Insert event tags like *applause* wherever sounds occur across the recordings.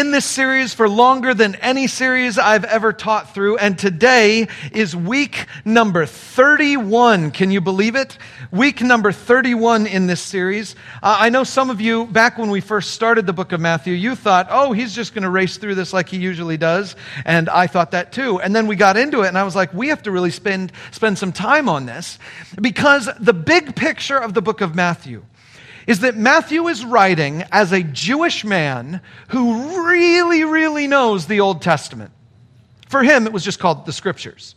In this series for longer than any series I've ever taught through, and today is week number 31. Can you believe it? Week number 31 in this series. Uh, I know some of you, back when we first started the book of Matthew, you thought, oh, he's just going to race through this like he usually does, and I thought that too. And then we got into it, and I was like, we have to really spend, spend some time on this, because the big picture of the book of Matthew is that Matthew is writing as a Jewish man who really, really knows the Old Testament. For him, it was just called the Scriptures.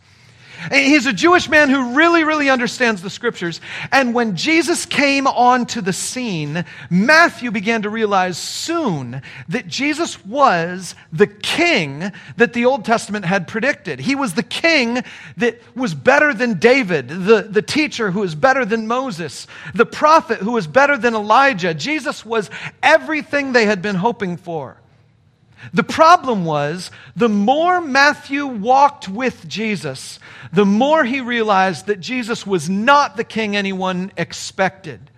He's a Jewish man who really, really understands the scriptures. And when Jesus came onto the scene, Matthew began to realize soon that Jesus was the king that the Old Testament had predicted. He was the king that was better than David, the, the teacher who was better than Moses, the prophet who was better than Elijah. Jesus was everything they had been hoping for. The problem was the more Matthew walked with Jesus, the more he realized that Jesus was not the king anyone expected.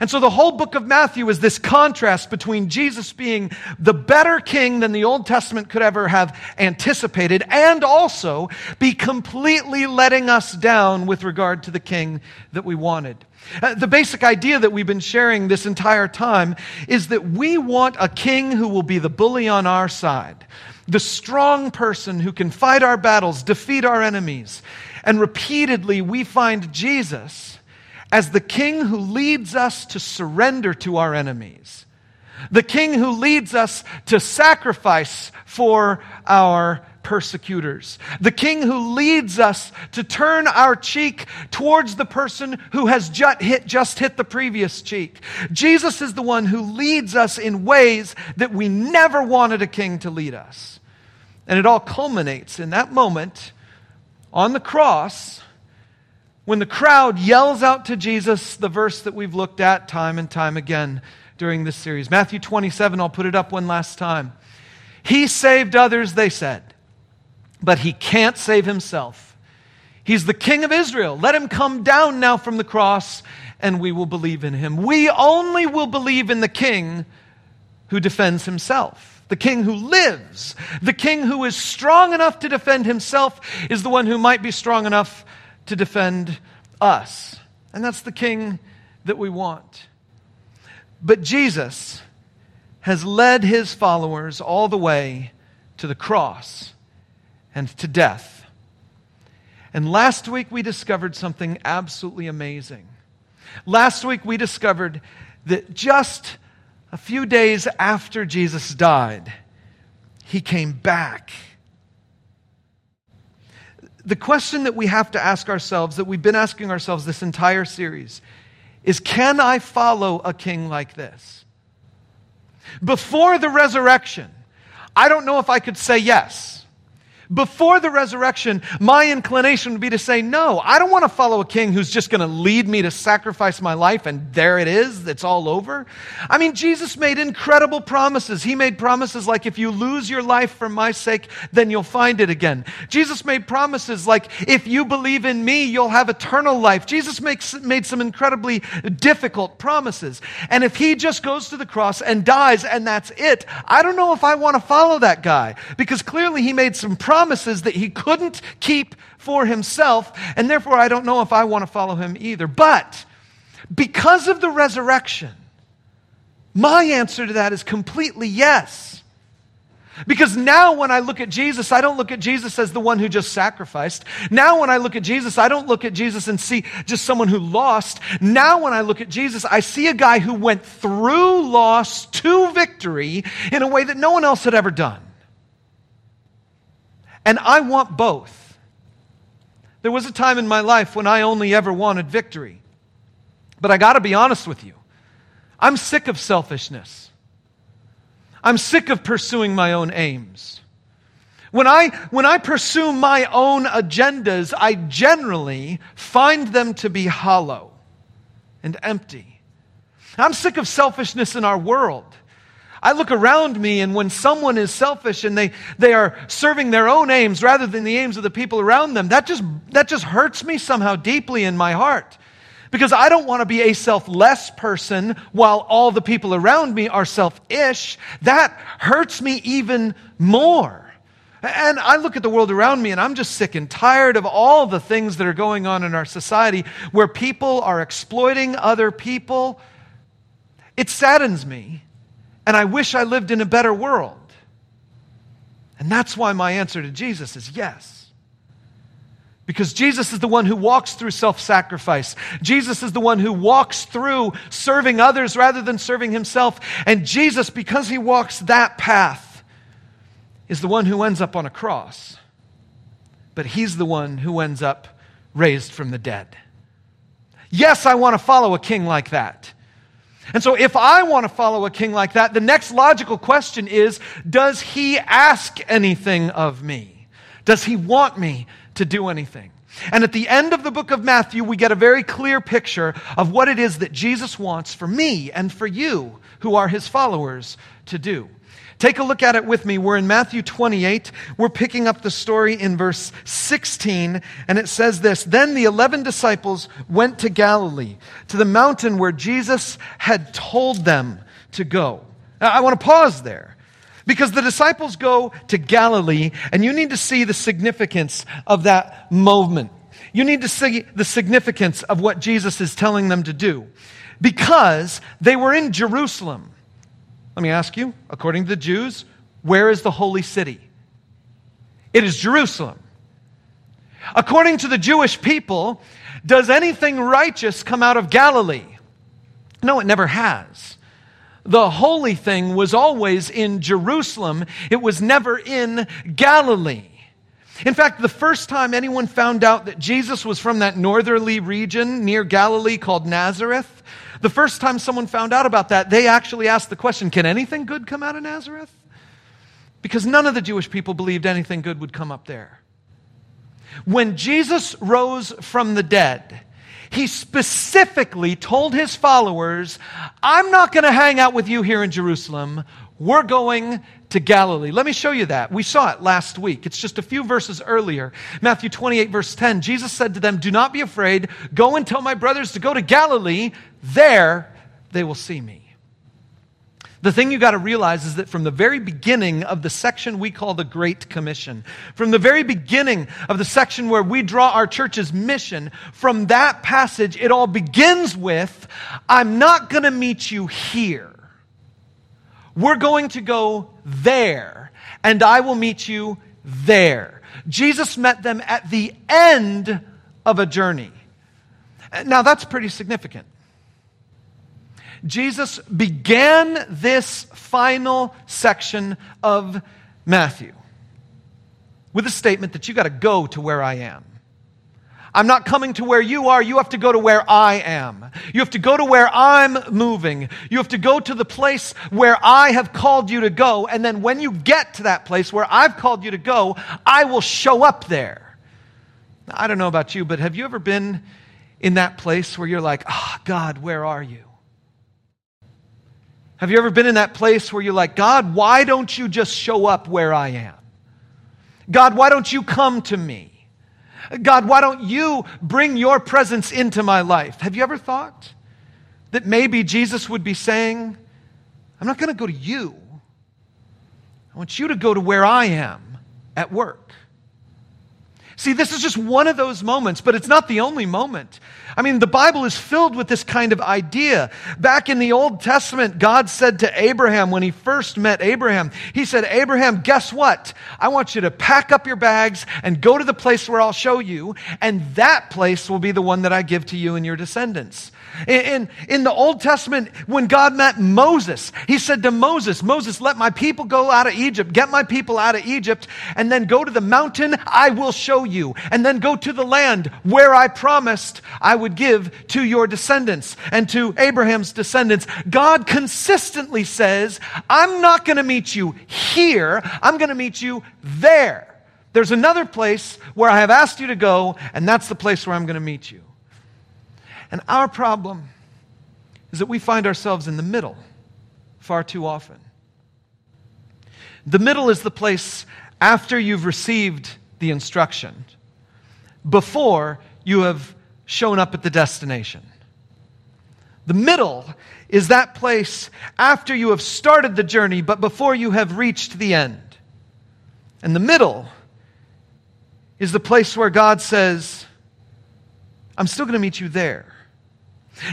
And so the whole book of Matthew is this contrast between Jesus being the better king than the Old Testament could ever have anticipated and also be completely letting us down with regard to the king that we wanted. Uh, the basic idea that we've been sharing this entire time is that we want a king who will be the bully on our side, the strong person who can fight our battles, defeat our enemies. And repeatedly, we find Jesus as the king who leads us to surrender to our enemies, the king who leads us to sacrifice for our persecutors, the king who leads us to turn our cheek towards the person who has just hit, just hit the previous cheek. Jesus is the one who leads us in ways that we never wanted a king to lead us. And it all culminates in that moment on the cross when the crowd yells out to Jesus the verse that we've looked at time and time again during this series. Matthew 27, I'll put it up one last time. He saved others, they said but he can't save himself. He's the king of Israel. Let him come down now from the cross and we will believe in him. We only will believe in the king who defends himself. The king who lives, the king who is strong enough to defend himself, is the one who might be strong enough to defend us. And that's the king that we want. But Jesus has led his followers all the way to the cross and to death. And last week we discovered something absolutely amazing. Last week we discovered that just a few days after Jesus died, he came back. The question that we have to ask ourselves, that we've been asking ourselves this entire series, is can I follow a king like this? Before the resurrection, I don't know if I could say yes. Before the resurrection, my inclination would be to say, No, I don't want to follow a king who's just going to lead me to sacrifice my life and there it is, it's all over. I mean, Jesus made incredible promises. He made promises like, If you lose your life for my sake, then you'll find it again. Jesus made promises like, If you believe in me, you'll have eternal life. Jesus makes, made some incredibly difficult promises. And if he just goes to the cross and dies and that's it, I don't know if I want to follow that guy because clearly he made some promises promises that he couldn't keep for himself, and therefore I don't know if I want to follow him either. But because of the resurrection, my answer to that is completely yes. Because now when I look at Jesus, I don't look at Jesus as the one who just sacrificed. Now when I look at Jesus, I don't look at Jesus and see just someone who lost. Now when I look at Jesus, I see a guy who went through loss to victory in a way that no one else had ever done. And I want both. There was a time in my life when I only ever wanted victory. But I got to be honest with you. I'm sick of selfishness. I'm sick of pursuing my own aims. When I, when I pursue my own agendas, I generally find them to be hollow and empty. I'm sick of selfishness in our world. I look around me, and when someone is selfish and they, they are serving their own aims rather than the aims of the people around them, that just, that just hurts me somehow deeply in my heart. because I don't want to be a selfless person while all the people around me are selfish. That hurts me even more. And I look at the world around me and I'm just sick and tired of all the things that are going on in our society where people are exploiting other people. It saddens me, and I wish I lived in a better world. And that's why my answer to Jesus is yes. Because Jesus is the one who walks through self sacrifice. Jesus is the one who walks through serving others rather than serving himself. And Jesus, because he walks that path, is the one who ends up on a cross, but he's the one who ends up raised from the dead. Yes, I want to follow a king like that. And so, if I want to follow a king like that, the next logical question is Does he ask anything of me? Does he want me to do anything? And at the end of the book of Matthew, we get a very clear picture of what it is that Jesus wants for me and for you, who are his followers, to do. Take a look at it with me. We're in Matthew 28. We're picking up the story in verse 16, and it says this Then the eleven disciples went to Galilee, to the mountain where Jesus had told them to go. Now, I want to pause there. Because the disciples go to Galilee, and you need to see the significance of that moment. You need to see the significance of what Jesus is telling them to do. Because they were in Jerusalem. Let me ask you, according to the Jews, where is the holy city? It is Jerusalem. According to the Jewish people, does anything righteous come out of Galilee? No, it never has. The holy thing was always in Jerusalem, it was never in Galilee. In fact, the first time anyone found out that Jesus was from that northerly region near Galilee called Nazareth, the first time someone found out about that, they actually asked the question can anything good come out of Nazareth? Because none of the Jewish people believed anything good would come up there. When Jesus rose from the dead, he specifically told his followers, I'm not going to hang out with you here in Jerusalem. We're going to Galilee. Let me show you that. We saw it last week. It's just a few verses earlier. Matthew 28, verse 10. Jesus said to them, Do not be afraid. Go and tell my brothers to go to Galilee. There they will see me. The thing you got to realize is that from the very beginning of the section we call the Great Commission, from the very beginning of the section where we draw our church's mission, from that passage, it all begins with I'm not going to meet you here. We're going to go there, and I will meet you there. Jesus met them at the end of a journey. Now, that's pretty significant. Jesus began this final section of Matthew with a statement that you got to go to where I am. I'm not coming to where you are. You have to go to where I am. You have to go to where I'm moving. You have to go to the place where I have called you to go. And then when you get to that place where I've called you to go, I will show up there. Now, I don't know about you, but have you ever been in that place where you're like, ah, oh, God, where are you? Have you ever been in that place where you're like, God, why don't you just show up where I am? God, why don't you come to me? God, why don't you bring your presence into my life? Have you ever thought that maybe Jesus would be saying, I'm not going to go to you. I want you to go to where I am at work. See, this is just one of those moments, but it's not the only moment. I mean, the Bible is filled with this kind of idea. Back in the Old Testament, God said to Abraham when he first met Abraham, He said, Abraham, guess what? I want you to pack up your bags and go to the place where I'll show you, and that place will be the one that I give to you and your descendants. In, in, the Old Testament, when God met Moses, he said to Moses, Moses, let my people go out of Egypt, get my people out of Egypt, and then go to the mountain I will show you, and then go to the land where I promised I would give to your descendants and to Abraham's descendants. God consistently says, I'm not going to meet you here, I'm going to meet you there. There's another place where I have asked you to go, and that's the place where I'm going to meet you. And our problem is that we find ourselves in the middle far too often. The middle is the place after you've received the instruction, before you have shown up at the destination. The middle is that place after you have started the journey, but before you have reached the end. And the middle is the place where God says, I'm still going to meet you there.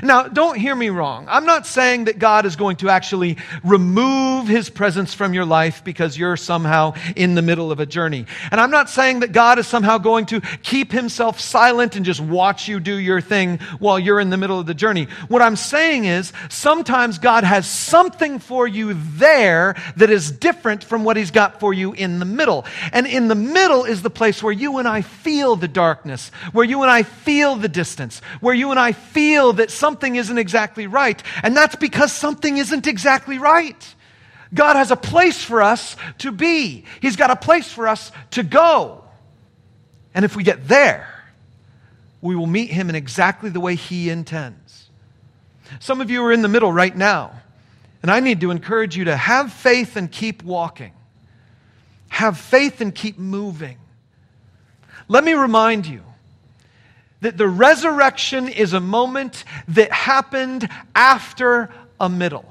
Now, don't hear me wrong. I'm not saying that God is going to actually remove his presence from your life because you're somehow in the middle of a journey. And I'm not saying that God is somehow going to keep himself silent and just watch you do your thing while you're in the middle of the journey. What I'm saying is sometimes God has something for you there that is different from what he's got for you in the middle. And in the middle is the place where you and I feel the darkness, where you and I feel the distance, where you and I feel that something isn't exactly right. And that's because something isn't exactly right. God has a place for us to be, He's got a place for us to go. And if we get there, we will meet Him in exactly the way He intends. Some of you are in the middle right now, and I need to encourage you to have faith and keep walking. Have faith and keep moving. Let me remind you that the resurrection is a moment that happened after a middle.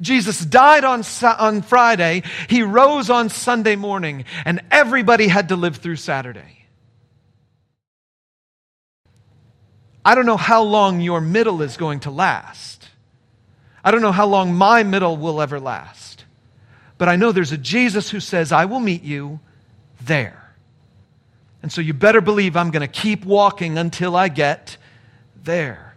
Jesus died on, on Friday, he rose on Sunday morning, and everybody had to live through Saturday. I don't know how long your middle is going to last. I don't know how long my middle will ever last. But I know there's a Jesus who says, I will meet you there. And so you better believe I'm going to keep walking until I get there.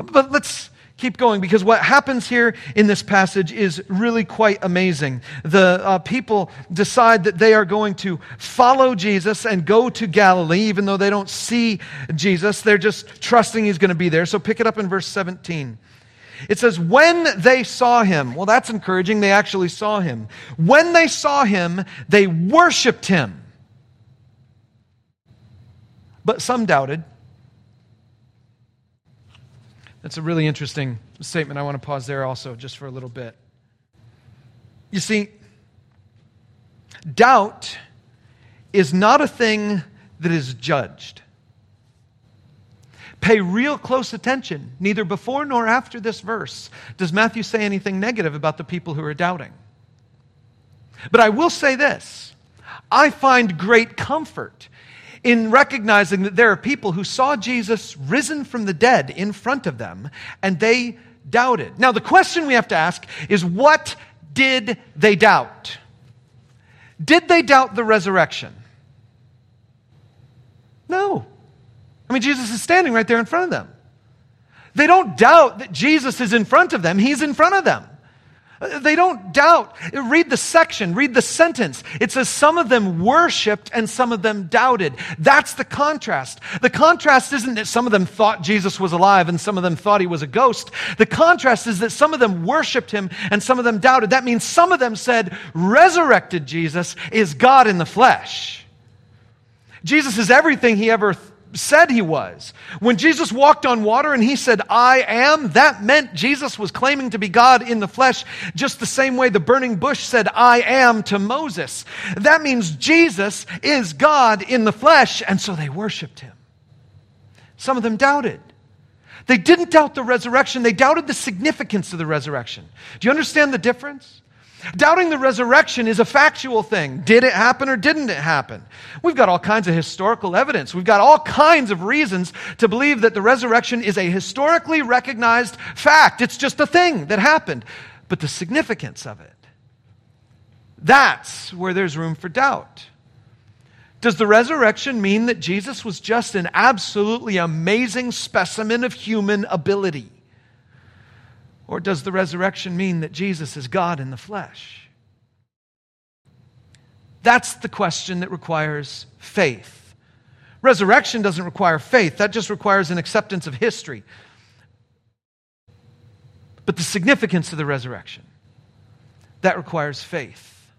But let's keep going because what happens here in this passage is really quite amazing. The uh, people decide that they are going to follow Jesus and go to Galilee, even though they don't see Jesus. They're just trusting he's going to be there. So pick it up in verse 17. It says, when they saw him, well, that's encouraging. They actually saw him. When they saw him, they worshiped him but some doubted. That's a really interesting statement. I want to pause there also just for a little bit. You see, doubt is not a thing that is judged. Pay real close attention. Neither before nor after this verse does Matthew say anything negative about the people who are doubting. But I will say this I find great comfort in recognizing that there are people who saw Jesus risen from the dead in front of them and they doubted. Now, the question we have to ask is what did they doubt? Did they doubt the resurrection? No. I mean, Jesus is standing right there in front of them. They don't doubt that Jesus is in front of them, He's in front of them. They don't doubt. Read the section, read the sentence. It says some of them worshiped and some of them doubted. That's the contrast. The contrast isn't that some of them thought Jesus was alive and some of them thought he was a ghost. The contrast is that some of them worshiped him and some of them doubted. That means some of them said, resurrected Jesus is God in the flesh. Jesus is everything he ever said he was. When Jesus walked on water and he said, I am, that meant Jesus was claiming to be God in the flesh, just the same way the burning bush said, I am to Moses. That means Jesus is God in the flesh, and so they worshiped him. Some of them doubted. They didn't doubt the resurrection, they doubted the significance of the resurrection. Do you understand the difference? Doubting the resurrection is a factual thing. Did it happen or didn't it happen? We've got all kinds of historical evidence. We've got all kinds of reasons to believe that the resurrection is a historically recognized fact. It's just a thing that happened. But the significance of it, that's where there's room for doubt. Does the resurrection mean that Jesus was just an absolutely amazing specimen of human ability? Or does the resurrection mean that Jesus is God in the flesh? That's the question that requires faith. Resurrection doesn't require faith, that just requires an acceptance of history. But the significance of the resurrection, that requires faith.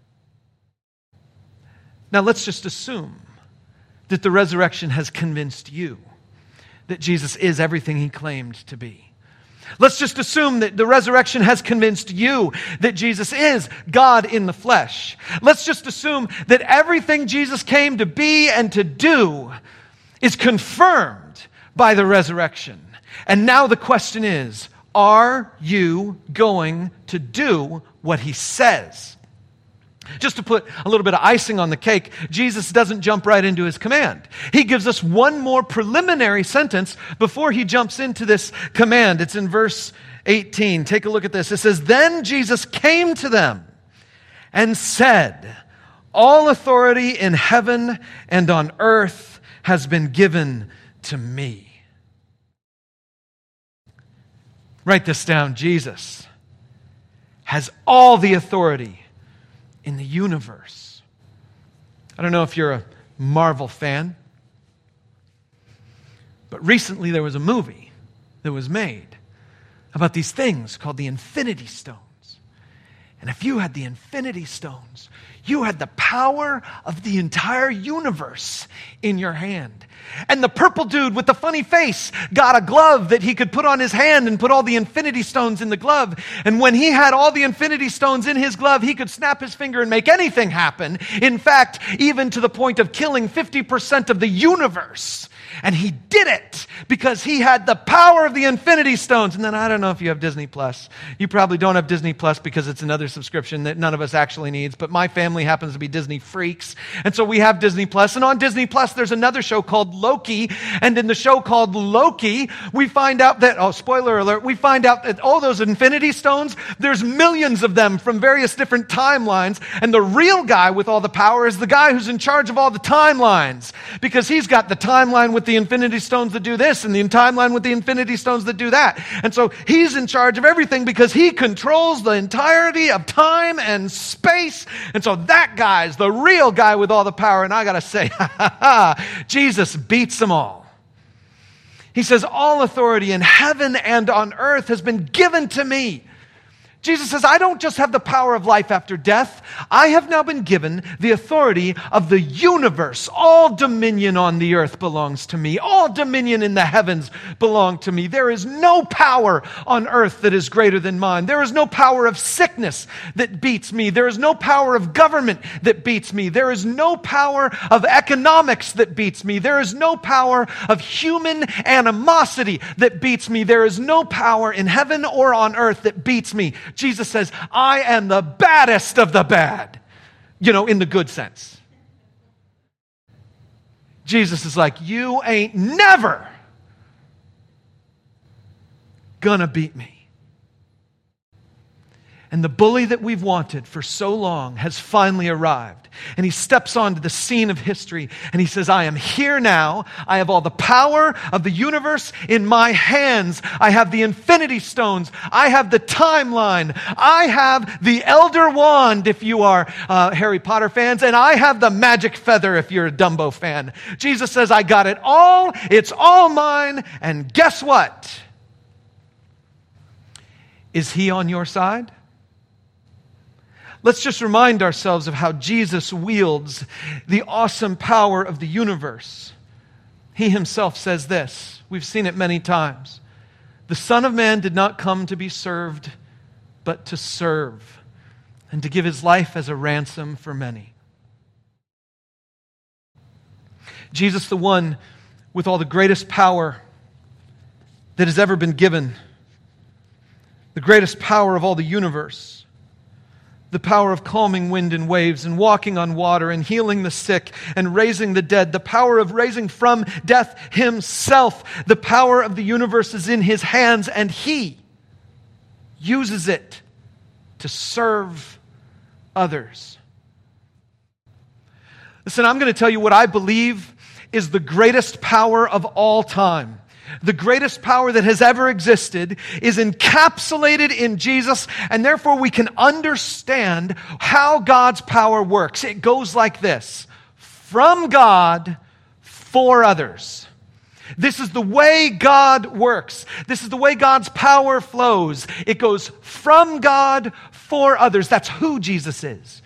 Now let's just assume that the resurrection has convinced you that Jesus is everything he claimed to be. Let's just assume that the resurrection has convinced you that Jesus is God in the flesh. Let's just assume that everything Jesus came to be and to do is confirmed by the resurrection. And now the question is are you going to do what he says? Just to put a little bit of icing on the cake, Jesus doesn't jump right into his command. He gives us one more preliminary sentence before he jumps into this command. It's in verse 18. Take a look at this. It says, Then Jesus came to them and said, All authority in heaven and on earth has been given to me. Write this down. Jesus has all the authority in the universe. I don't know if you're a Marvel fan, but recently there was a movie that was made about these things called the Infinity Stones. And if you had the Infinity Stones, you had the power of the entire universe in your hand. And the purple dude with the funny face got a glove that he could put on his hand and put all the infinity stones in the glove. And when he had all the infinity stones in his glove, he could snap his finger and make anything happen. In fact, even to the point of killing 50% of the universe. And he did it because he had the power of the Infinity Stones. And then I don't know if you have Disney Plus. You probably don't have Disney Plus because it's another subscription that none of us actually needs. But my family happens to be Disney freaks. And so we have Disney Plus. And on Disney Plus, there's another show called Loki. And in the show called Loki, we find out that, oh, spoiler alert, we find out that all those Infinity Stones, there's millions of them from various different timelines. And the real guy with all the power is the guy who's in charge of all the timelines because he's got the timeline with with the infinity stones that do this and the timeline with the infinity stones that do that. And so he's in charge of everything because he controls the entirety of time and space. And so that guy's the real guy with all the power. And I got to say, *laughs* Jesus beats them all. He says, All authority in heaven and on earth has been given to me. Jesus says, I don't just have the power of life after death. I have now been given the authority of the universe. All dominion on the earth belongs to me. All dominion in the heavens belong to me. There is no power on earth that is greater than mine. There is no power of sickness that beats me. There is no power of government that beats me. There is no power of economics that beats me. There is no power of human animosity that beats me. There is no power in heaven or on earth that beats me. Jesus says, I am the baddest of the bad, you know, in the good sense. Jesus is like, You ain't never gonna beat me. And the bully that we've wanted for so long has finally arrived. And he steps onto the scene of history and he says, I am here now. I have all the power of the universe in my hands. I have the infinity stones. I have the timeline. I have the elder wand if you are uh, Harry Potter fans. And I have the magic feather if you're a Dumbo fan. Jesus says, I got it all. It's all mine. And guess what? Is he on your side? Let's just remind ourselves of how Jesus wields the awesome power of the universe. He himself says this. We've seen it many times. The Son of Man did not come to be served, but to serve, and to give his life as a ransom for many. Jesus, the one with all the greatest power that has ever been given, the greatest power of all the universe the power of calming wind and waves and walking on water and healing the sick and raising the dead, the power of raising from death himself. The power of the universe is in his hands and he uses it to serve others. Listen, I'm going to tell you what I believe is the greatest power of all time the greatest power that has ever existed, is encapsulated in Jesus, and therefore we can understand how God's power works. It goes like this from God for others. This is the way God works. This is the way God's power flows. It goes from God for others. That's who Jesus is.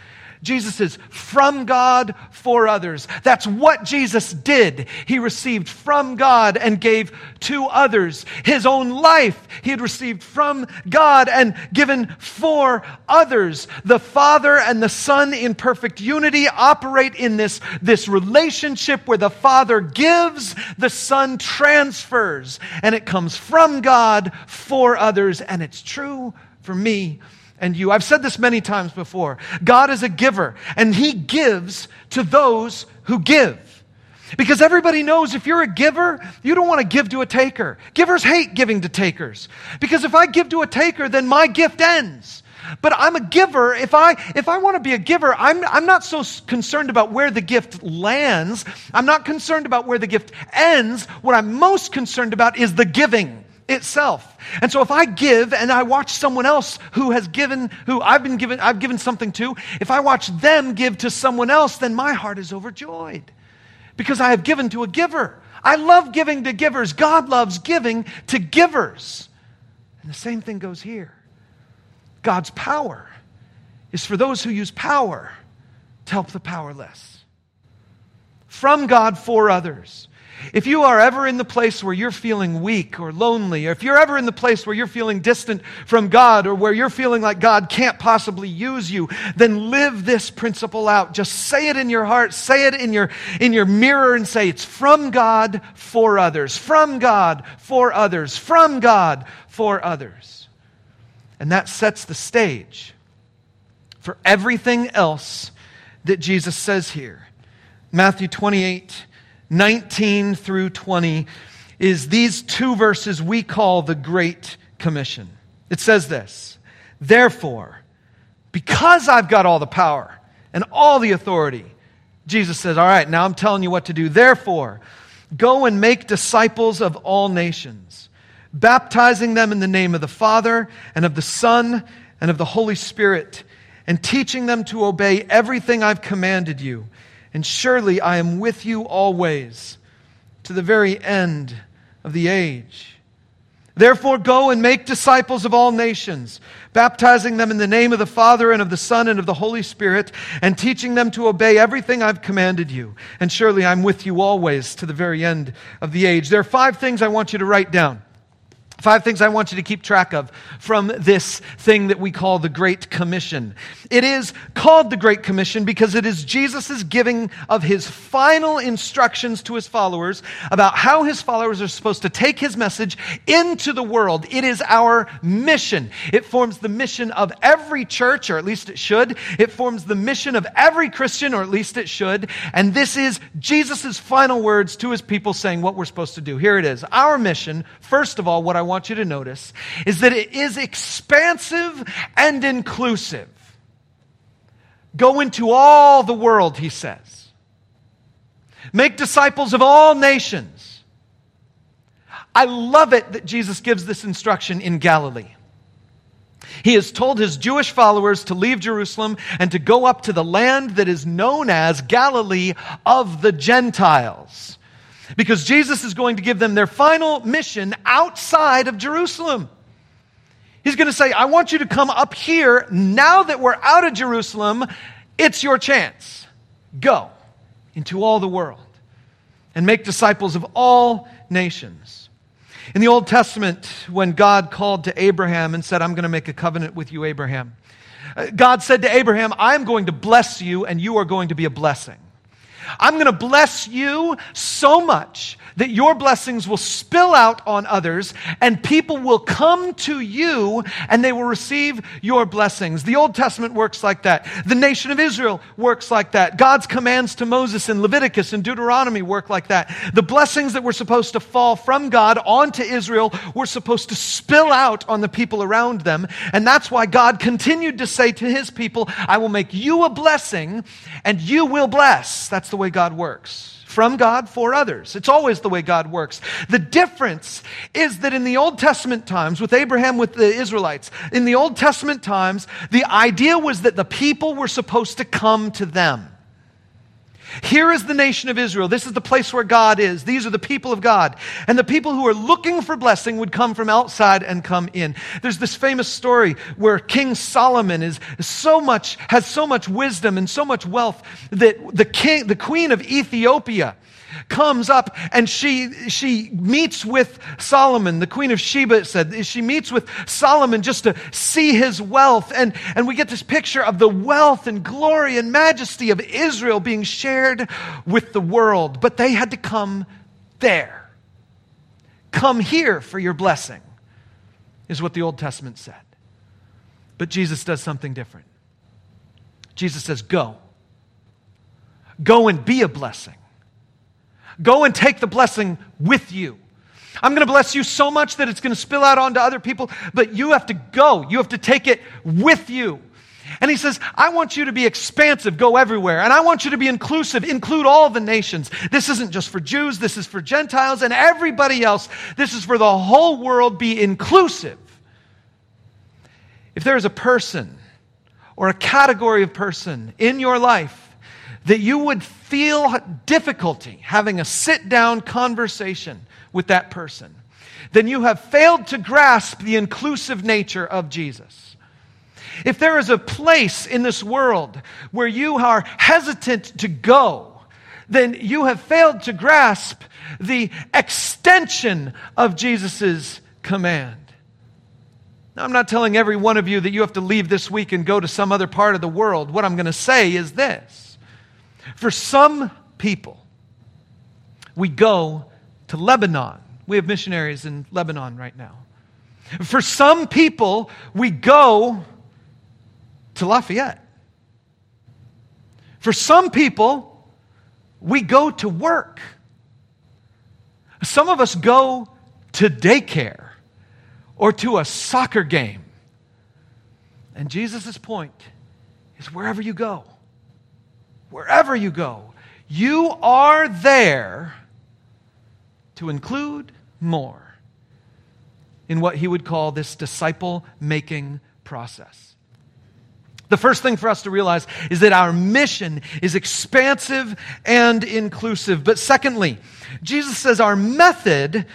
Jesus is from God for others. That's what Jesus did. He received from God and gave to others. His own life he had received from God and given for others. The Father and the Son in perfect unity operate in this, this relationship where the Father gives, the Son transfers, and it comes from God for others. And it's true for me and you. I've said this many times before. God is a giver, and He gives to those who give. Because everybody knows if you're a giver, you don't want to give to a taker. Givers hate giving to takers. Because if I give to a taker, then my gift ends. But I'm a giver. If I, if I want to be a giver, I'm, I'm not so concerned about where the gift lands. I'm not concerned about where the gift ends. What I'm most concerned about is the giving itself. And so if I give and I watch someone else who has given, who I've been given, I've given something to, if I watch them give to someone else, then my heart is overjoyed because I have given to a giver. I love giving to givers. God loves giving to givers. And the same thing goes here. God's power is for those who use power to help the powerless. From God for others. If you are ever in the place where you're feeling weak or lonely, or if you're ever in the place where you're feeling distant from God or where you're feeling like God can't possibly use you, then live this principle out. Just say it in your heart, say it in your, in your mirror and say, it's from God for others, from God for others, from God for others. And that sets the stage for everything else that Jesus says here. Matthew 28 19 through 20 is these two verses we call the Great Commission. It says this Therefore, because I've got all the power and all the authority, Jesus says, All right, now I'm telling you what to do. Therefore, go and make disciples of all nations, baptizing them in the name of the Father and of the Son and of the Holy Spirit, and teaching them to obey everything I've commanded you and surely I am with you always to the very end of the age. Therefore, go and make disciples of all nations, baptizing them in the name of the Father and of the Son and of the Holy Spirit, and teaching them to obey everything I've commanded you. And surely I'm with you always to the very end of the age. There are five things I want you to write down. Five things I want you to keep track of from this thing that we call the Great Commission. It is called the Great Commission because it is Jesus' giving of his final instructions to his followers about how his followers are supposed to take his message into the world. It is our mission. It forms the mission of every church, or at least it should. It forms the mission of every Christian, or at least it should. And this is Jesus' final words to his people saying what we're supposed to do. Here it is. Our mission, first of all, what I want you to notice is that it is expansive and inclusive. Go into all the world, he says. Make disciples of all nations. I love it that Jesus gives this instruction in Galilee. He has told his Jewish followers to leave Jerusalem and to go up to the land that is known as Galilee of the Gentiles because Jesus is going to give them their final mission outside of Jerusalem. He's going to say, I want you to come up here. Now that we're out of Jerusalem, it's your chance. Go into all the world and make disciples of all nations. In the Old Testament, when God called to Abraham and said, I'm going to make a covenant with you, Abraham, uh, God said to Abraham, I'm going to bless you and you are going to be a blessing. I'm going to bless you so much that your blessings will spill out on others and people will come to you and they will receive your blessings. The Old Testament works like that. The nation of Israel works like that. God's commands to Moses in Leviticus and Deuteronomy work like that. The blessings that were supposed to fall from God onto Israel were supposed to spill out on the people around them. And that's why God continued to say to his people, I will make you a blessing and you will bless. That's the way God works from God for others. It's always the way God works. The difference is that in the Old Testament times, with Abraham, with the Israelites, in the Old Testament times, the idea was that the people were supposed to come to them. Here is the nation of Israel. This is the place where God is. These are the people of God. And the people who are looking for blessing would come from outside and come in. There's this famous story where King Solomon is so much, has so much wisdom and so much wealth that the king, the queen of Ethiopia, comes up and she, she meets with Solomon, the queen of Sheba, said. She meets with Solomon just to see his wealth. And, and we get this picture of the wealth and glory and majesty of Israel being shared with the world. But they had to come there. Come here for your blessing, is what the Old Testament said. But Jesus does something different. Jesus says, Go. Go and be a blessing. Go and take the blessing with you. I'm going to bless you so much that it's going to spill out onto other people, but you have to go. You have to take it with you. And he says, I want you to be expansive, go everywhere. And I want you to be inclusive, include all the nations. This isn't just for Jews, this is for Gentiles and everybody else. This is for the whole world. Be inclusive. If there is a person or a category of person in your life that you would feel difficulty having a sit down conversation with that person, then you have failed to grasp the inclusive nature of Jesus. If there is a place in this world where you are hesitant to go, then you have failed to grasp the extension of Jesus' command. Now, I'm not telling every one of you that you have to leave this week and go to some other part of the world. What I'm going to say is this for some people, we go to Lebanon. We have missionaries in Lebanon right now. For some people, we go to Lafayette. For some people, we go to work. Some of us go to daycare or to a soccer game. And Jesus' point is wherever you go, wherever you go, you are there to include more in what he would call this disciple making process. The first thing for us to realize is that our mission is expansive and inclusive. But secondly, Jesus says our method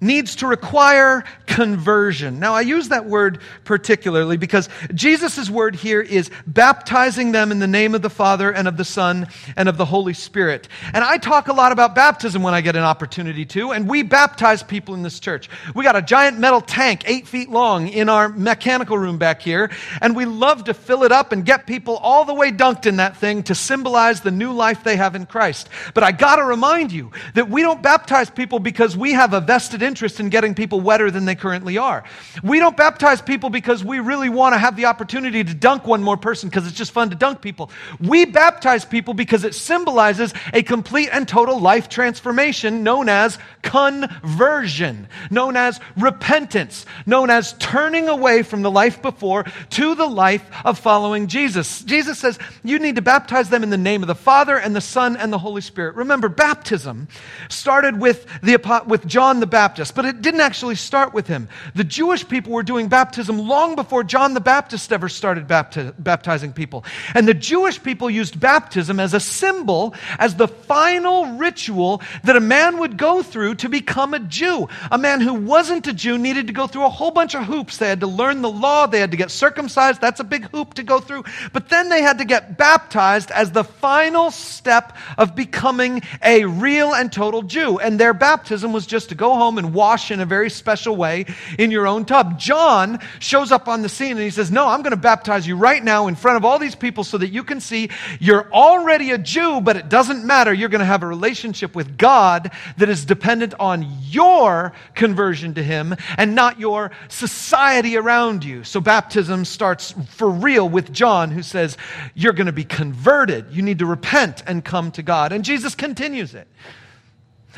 needs to require conversion. Now, I use that word particularly because Jesus' word here is baptizing them in the name of the Father and of the Son and of the Holy Spirit. And I talk a lot about baptism when I get an opportunity to, and we baptize people in this church. We got a giant metal tank, eight feet long, in our mechanical room back here, and we love to fill it up and get people all the way dunked in that thing to symbolize the new life they have in Christ. But I gotta remind you that we don't baptize people because we have a vested interest in getting people wetter than they currently are. We don't baptize people because we really want to have the opportunity to dunk one more person because it's just fun to dunk people. We baptize people because it symbolizes a complete and total life transformation known as conversion, known as repentance, known as turning away from the life before to the life of following Jesus. Jesus says you need to baptize them in the name of the Father and the Son and the Holy Spirit. Remember, baptism started with, the, with John the Baptist, but it didn't actually start with him. The Jewish people were doing baptism long before John the Baptist ever started bapti- baptizing people. And the Jewish people used baptism as a symbol, as the final ritual that a man would go through to become a Jew. A man who wasn't a Jew needed to go through a whole bunch of hoops. They had to learn the law, they had to get circumcised. That's a big hoop to go through. But then they had to get baptized as the final step of becoming a real and total Jew. And their baptism was just to go home and wash in a very special way in your own tub. John shows up on the scene and he says, No, I'm going to baptize you right now in front of all these people so that you can see you're already a Jew, but it doesn't matter. You're going to have a relationship with God that is dependent on your conversion to Him and not your society around you. So baptism starts for real with John, who says, You're going to be converted. You need to repent and come to God. And Jesus continues it.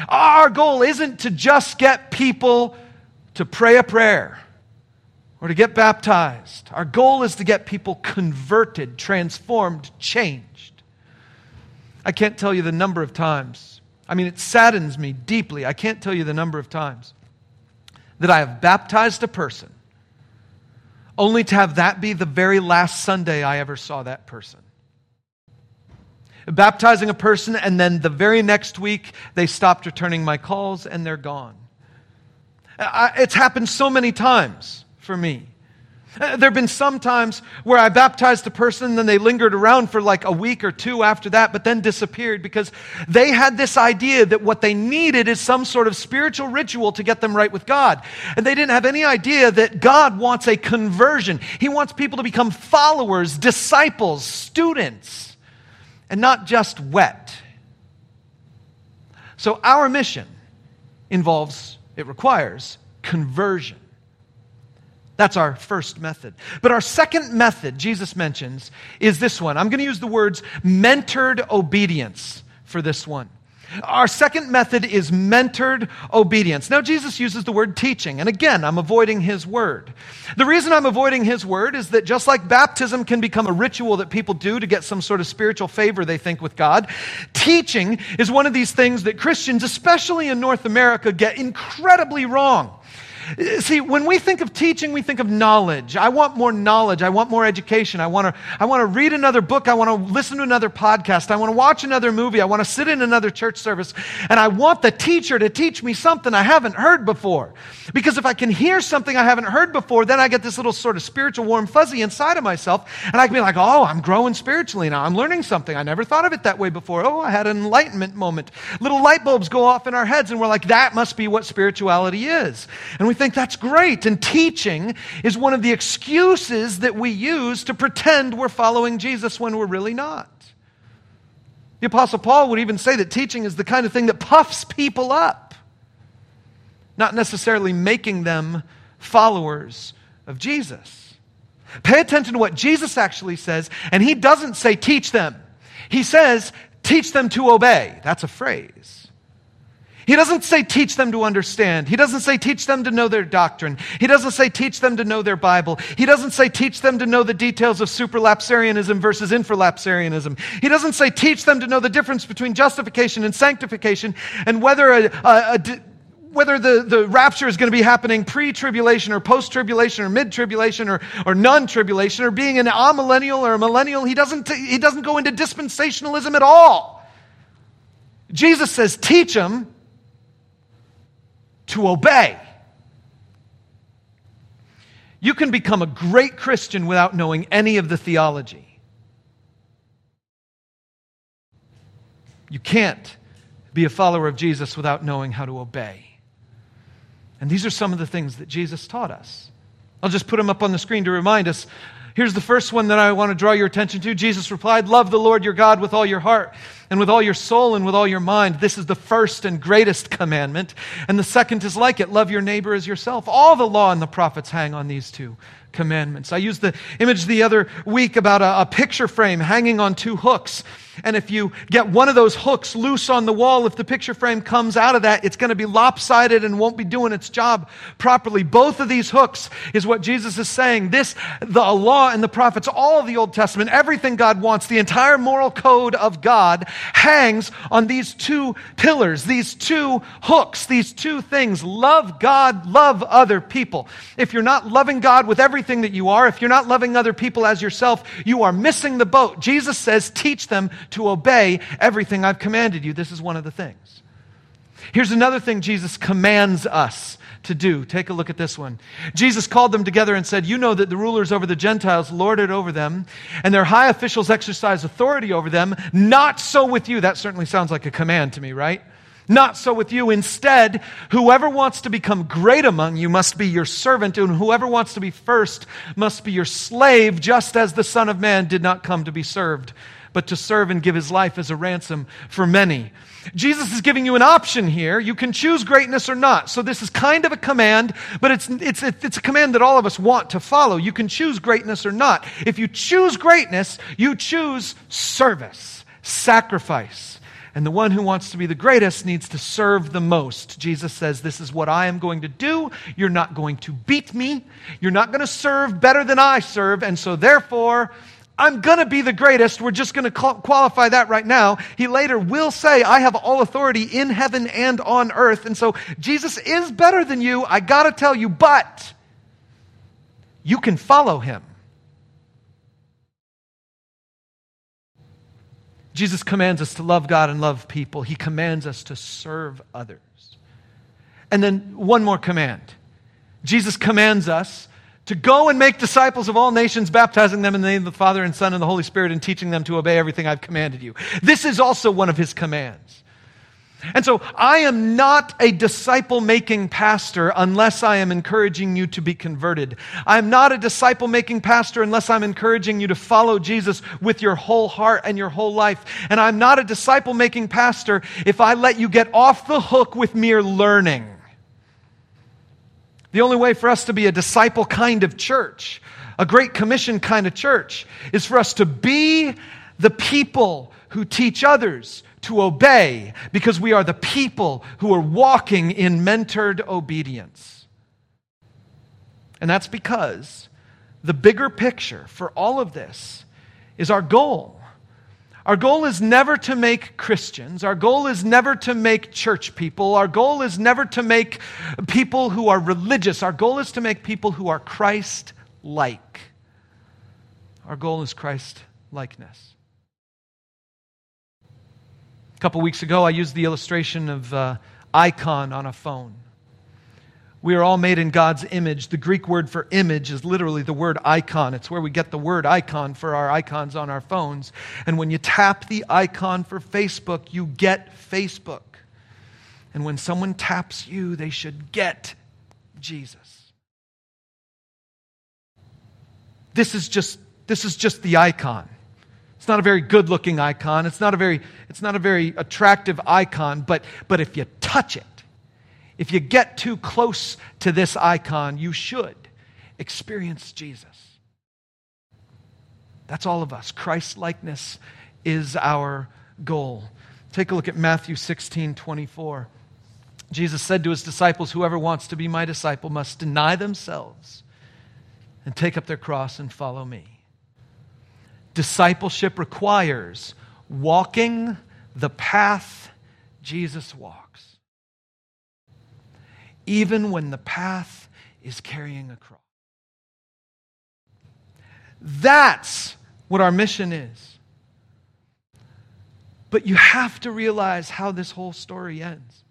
Our goal isn't to just get people to pray a prayer or to get baptized. Our goal is to get people converted, transformed, changed. I can't tell you the number of times. I mean, it saddens me deeply. I can't tell you the number of times that I have baptized a person only to have that be the very last Sunday I ever saw that person. Baptizing a person, and then the very next week they stopped returning my calls and they're gone. I, it's happened so many times for me. Uh, there have been some times where I baptized a person and then they lingered around for like a week or two after that, but then disappeared because they had this idea that what they needed is some sort of spiritual ritual to get them right with God. And they didn't have any idea that God wants a conversion. He wants people to become followers, disciples, students, and not just wet. So our mission involves, it requires conversion. That's our first method. But our second method Jesus mentions is this one. I'm going to use the words mentored obedience for this one. Our second method is mentored obedience. Now, Jesus uses the word teaching, and again, I'm avoiding his word. The reason I'm avoiding his word is that just like baptism can become a ritual that people do to get some sort of spiritual favor they think with God, teaching is one of these things that Christians, especially in North America, get incredibly wrong. See, when we think of teaching, we think of knowledge. I want more knowledge. I want more education. I want to, I want to read another book. I want to listen to another podcast. I want to watch another movie. I want to sit in another church service. And I want the teacher to teach me something I haven't heard before. Because if I can hear something I haven't heard before, then I get this little sort of spiritual warm fuzzy inside of myself. And I can be like, oh, I'm growing spiritually now. I'm learning something. I never thought of it that way before. Oh, I had an enlightenment moment. Little light bulbs go off in our heads, and we're like, that must be what spirituality is. And we think that's great. And teaching is one of the excuses that we use to pretend we're following Jesus when we're really not. The Apostle Paul would even say that teaching is the kind of thing that puffs people up, not necessarily making them followers of Jesus. Pay attention to what Jesus actually says, and he doesn't say teach them. He says teach them to obey. That's a phrase. He doesn't say teach them to understand. He doesn't say teach them to know their doctrine. He doesn't say teach them to know their Bible. He doesn't say teach them to know the details of supralapsarianism versus infralapsarianism. He doesn't say teach them to know the difference between justification and sanctification and whether a, a, a whether the, the rapture is going to be happening pre tribulation or post tribulation or mid tribulation or, or non tribulation or being an amillennial or a millennial, he doesn't, he doesn't go into dispensationalism at all. Jesus says, teach them to obey. You can become a great Christian without knowing any of the theology. You can't be a follower of Jesus without knowing how to obey. And these are some of the things that Jesus taught us. I'll just put them up on the screen to remind us Here's the first one that I want to draw your attention to. Jesus replied, Love the Lord your God with all your heart and with all your soul and with all your mind. This is the first and greatest commandment. And the second is like it love your neighbor as yourself. All the law and the prophets hang on these two commandments. I used the image the other week about a, a, picture frame hanging on two hooks. And if you get one of those hooks loose on the wall, if the picture frame comes out of that, it's going to be lopsided and won't be doing its job properly. Both of these hooks is what Jesus is saying. This, the law and the prophets, all of the Old Testament, everything God wants, the entire moral code of God hangs on these two pillars, these two hooks, these two things. Love God, love other people. If you're not loving God with everything, that you are, if you're not loving other people as yourself, you are missing the boat. Jesus says, teach them to obey everything I've commanded you. This is one of the things. Here's another thing Jesus commands us to do. Take a look at this one. Jesus called them together and said, You know that the rulers over the Gentiles lord it over them, and their high officials exercise authority over them. Not so with you. That certainly sounds like a command to me, right? Not so with you. Instead, whoever wants to become great among you must be your servant, and whoever wants to be first must be your slave, just as the Son of Man did not come to be served, but to serve and give his life as a ransom for many. Jesus is giving you an option here. You can choose greatness or not. So this is kind of a command, but it's, it's, it's a command that all of us want to follow. You can choose greatness or not. If you choose greatness, you choose service, sacrifice. And the one who wants to be the greatest needs to serve the most. Jesus says, This is what I am going to do. You're not going to beat me. You're not going to serve better than I serve. And so, therefore, I'm going to be the greatest. We're just going to qualify that right now. He later will say, I have all authority in heaven and on earth. And so, Jesus is better than you. I got to tell you, but you can follow him. Jesus commands us to love God and love people. He commands us to serve others. And then one more command Jesus commands us to go and make disciples of all nations, baptizing them in the name of the Father and Son and the Holy Spirit, and teaching them to obey everything I've commanded you. This is also one of his commands. And so I am not a disciple making pastor unless I am encouraging you to be converted. I am not a disciple making pastor unless I'm encouraging you to follow Jesus with your whole heart and your whole life. And I'm not a disciple making pastor if I let you get off the hook with mere learning. The only way for us to be a disciple kind of church, a Great Commission kind of church, is for us to be the people who teach others to obey because we are the people who are walking in mentored obedience. And that's because the bigger picture for all of this is our goal. Our goal is never to make Christians. Our goal is never to make church people. Our goal is never to make people who are religious. Our goal is to make people who are Christ like. Our goal is Christ likeness. A couple weeks ago, I used the illustration of uh, icon on a phone. We are all made in God's image. The Greek word for image is literally the word icon. It's where we get the word icon for our icons on our phones. And when you tap the icon for Facebook, you get Facebook. And when someone taps you, they should get Jesus. This is just, this is just the icon. It's not a very good looking icon. It's not a very, it's not a very attractive icon, but, but if you touch it, if you get too close to this icon, you should experience Jesus. That's all of us. Christ likeness is our goal. Take a look at Matthew 16 24. Jesus said to his disciples, Whoever wants to be my disciple must deny themselves and take up their cross and follow me. Discipleship requires walking the path Jesus walks even when the path is carrying a cross. That's what our mission is. But you have to realize how this whole story ends.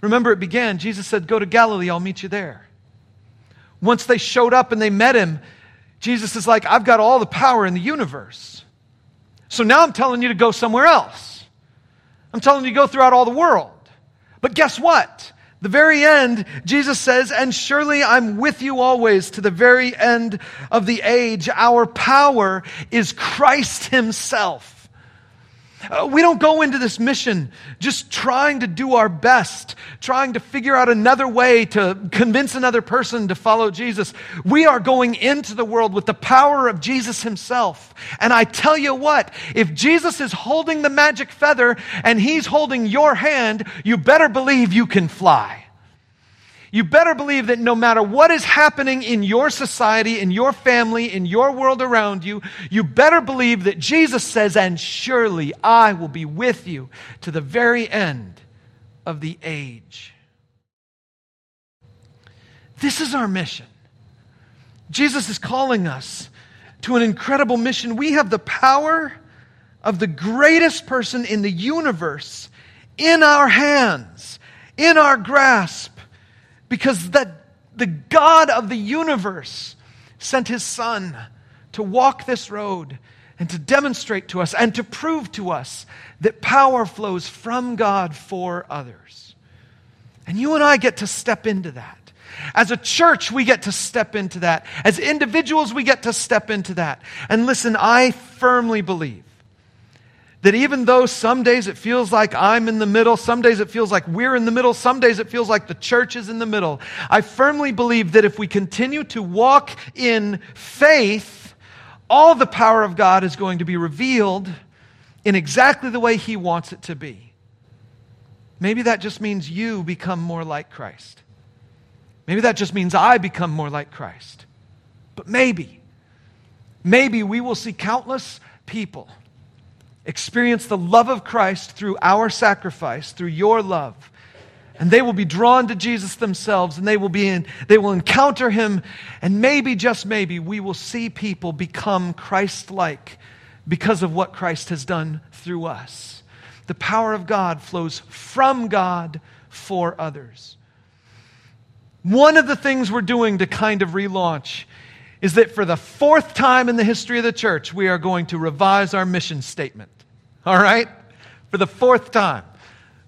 Remember, it began, Jesus said, Go to Galilee, I'll meet you there. Once they showed up and they met him, Jesus is like, I've got all the power in the universe. So now I'm telling you to go somewhere else. I'm telling you to go throughout all the world. But guess what? The very end, Jesus says, and surely I'm with you always to the very end of the age. Our power is Christ Himself. Uh, we don't go into this mission just trying to do our best, trying to figure out another way to convince another person to follow Jesus. We are going into the world with the power of Jesus himself. And I tell you what, if Jesus is holding the magic feather and he's holding your hand, you better believe you can fly you better believe that no matter what is happening in your society, in your family, in your world around you, you better believe that Jesus says, And surely I will be with you to the very end of the age. This is our mission. Jesus is calling us to an incredible mission. We have the power of the greatest person in the universe in our hands, in our grasp because the, the God of the universe sent his Son to walk this road and to demonstrate to us and to prove to us that power flows from God for others. And you and I get to step into that. As a church, we get to step into that. As individuals, we get to step into that. And listen, I firmly believe that even though some days it feels like I'm in the middle, some days it feels like we're in the middle, some days it feels like the church is in the middle, I firmly believe that if we continue to walk in faith, all the power of God is going to be revealed in exactly the way He wants it to be. Maybe that just means you become more like Christ. Maybe that just means I become more like Christ. But maybe, maybe we will see countless people experience the love of Christ through our sacrifice, through your love. And they will be drawn to Jesus themselves and they will be in, they will encounter him and maybe just maybe we will see people become Christ-like because of what Christ has done through us. The power of God flows from God for others. One of the things we're doing to kind of relaunch is that for the fourth time in the history of the church, we are going to revise our mission statement. All right? For the fourth time.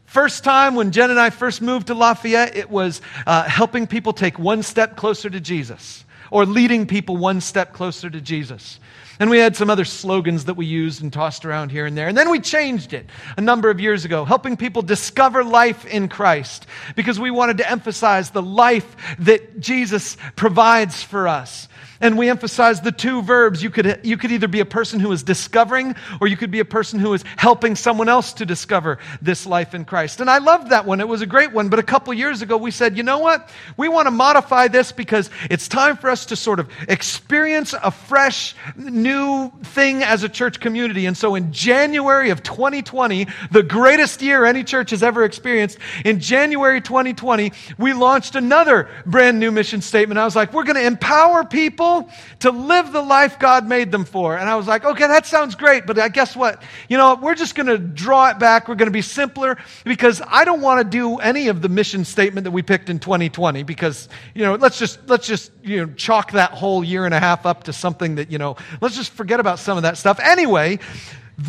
First time when Jen and I first moved to Lafayette, it was uh, helping people take one step closer to Jesus or leading people one step closer to Jesus. And we had some other slogans that we used and tossed around here and there. And then we changed it a number of years ago, helping people discover life in Christ because we wanted to emphasize the life that Jesus provides for us. And we emphasize the two verbs. You could, you could either be a person who is discovering, or you could be a person who is helping someone else to discover this life in Christ. And I loved that one. It was a great one. But a couple years ago, we said, you know what? We want to modify this because it's time for us to sort of experience a fresh, new thing as a church community. And so in January of 2020, the greatest year any church has ever experienced, in January 2020, we launched another brand new mission statement. I was like, we're going to empower people people to live the life God made them for. And I was like, okay, that sounds great, but I guess what? You know, we're just going to draw it back. We're going to be simpler because I don't want to do any of the mission statement that we picked in 2020 because, you know, let's just, let's just, you know, chalk that whole year and a half up to something that, you know, let's just forget about some of that stuff. Anyway,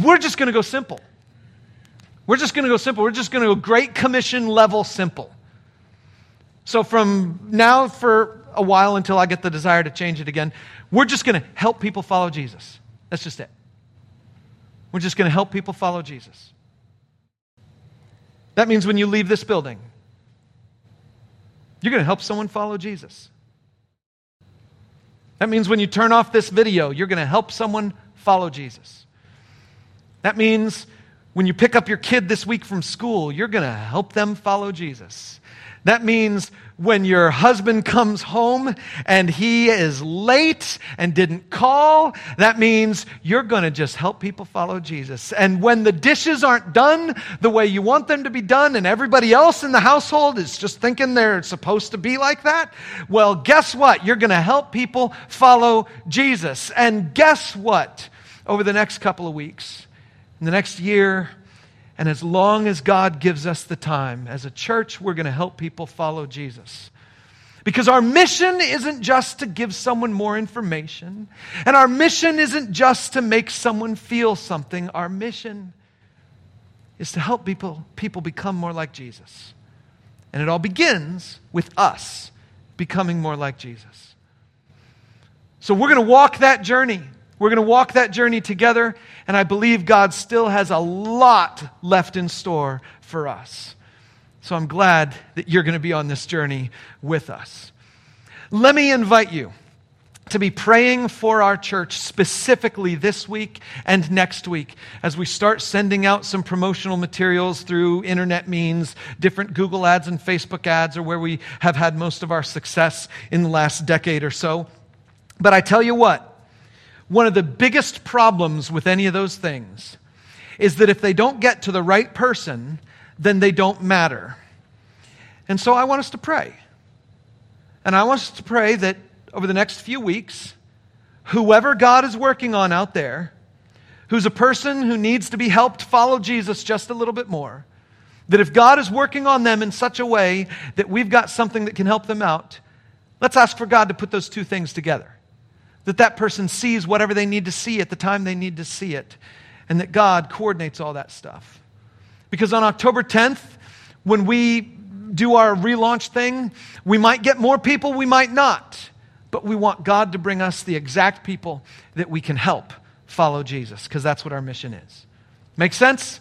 we're just going to go simple. We're just going to go simple. We're just going to go Great Commission level simple. So from now for a while until I get the desire to change it again. We're just going to help people follow Jesus. That's just it. We're just going to help people follow Jesus. That means when you leave this building, you're going to help someone follow Jesus. That means when you turn off this video, you're going to help someone follow Jesus. That means when you pick up your kid this week from school, you're going to help them follow Jesus. That means when your husband comes home and he is late and didn't call, that means you're going to just help people follow Jesus. And when the dishes aren't done the way you want them to be done and everybody else in the household is just thinking they're supposed to be like that, well, guess what? You're going to help people follow Jesus. And guess what? Over the next couple of weeks, in the next year, and as long as God gives us the time, as a church, we're going to help people follow Jesus. Because our mission isn't just to give someone more information, and our mission isn't just to make someone feel something. Our mission is to help people, people become more like Jesus. And it all begins with us becoming more like Jesus. So we're going to walk that journey. We're going to walk that journey together, and I believe God still has a lot left in store for us. So I'm glad that you're going to be on this journey with us. Let me invite you to be praying for our church specifically this week and next week as we start sending out some promotional materials through internet means, different Google ads and Facebook ads are where we have had most of our success in the last decade or so. But I tell you what, one of the biggest problems with any of those things is that if they don't get to the right person, then they don't matter. And so I want us to pray. And I want us to pray that over the next few weeks, whoever God is working on out there, who's a person who needs to be helped follow Jesus just a little bit more, that if God is working on them in such a way that we've got something that can help them out, let's ask for God to put those two things together that that person sees whatever they need to see at the time they need to see it, and that God coordinates all that stuff. Because on October 10th, when we do our relaunch thing, we might get more people, we might not. But we want God to bring us the exact people that we can help follow Jesus, because that's what our mission is. Make sense?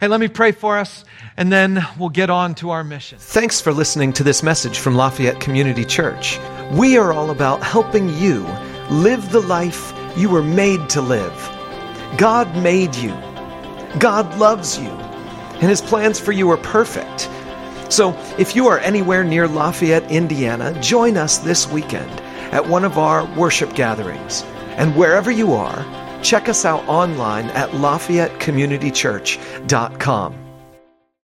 Hey, let me pray for us, and then we'll get on to our mission. Thanks for listening to this message from Lafayette Community Church. We are all about helping you Live the life you were made to live. God made you. God loves you. And His plans for you are perfect. So, if you are anywhere near Lafayette, Indiana, join us this weekend at one of our worship gatherings. And wherever you are, check us out online at LafayetteCommunityChurch.com.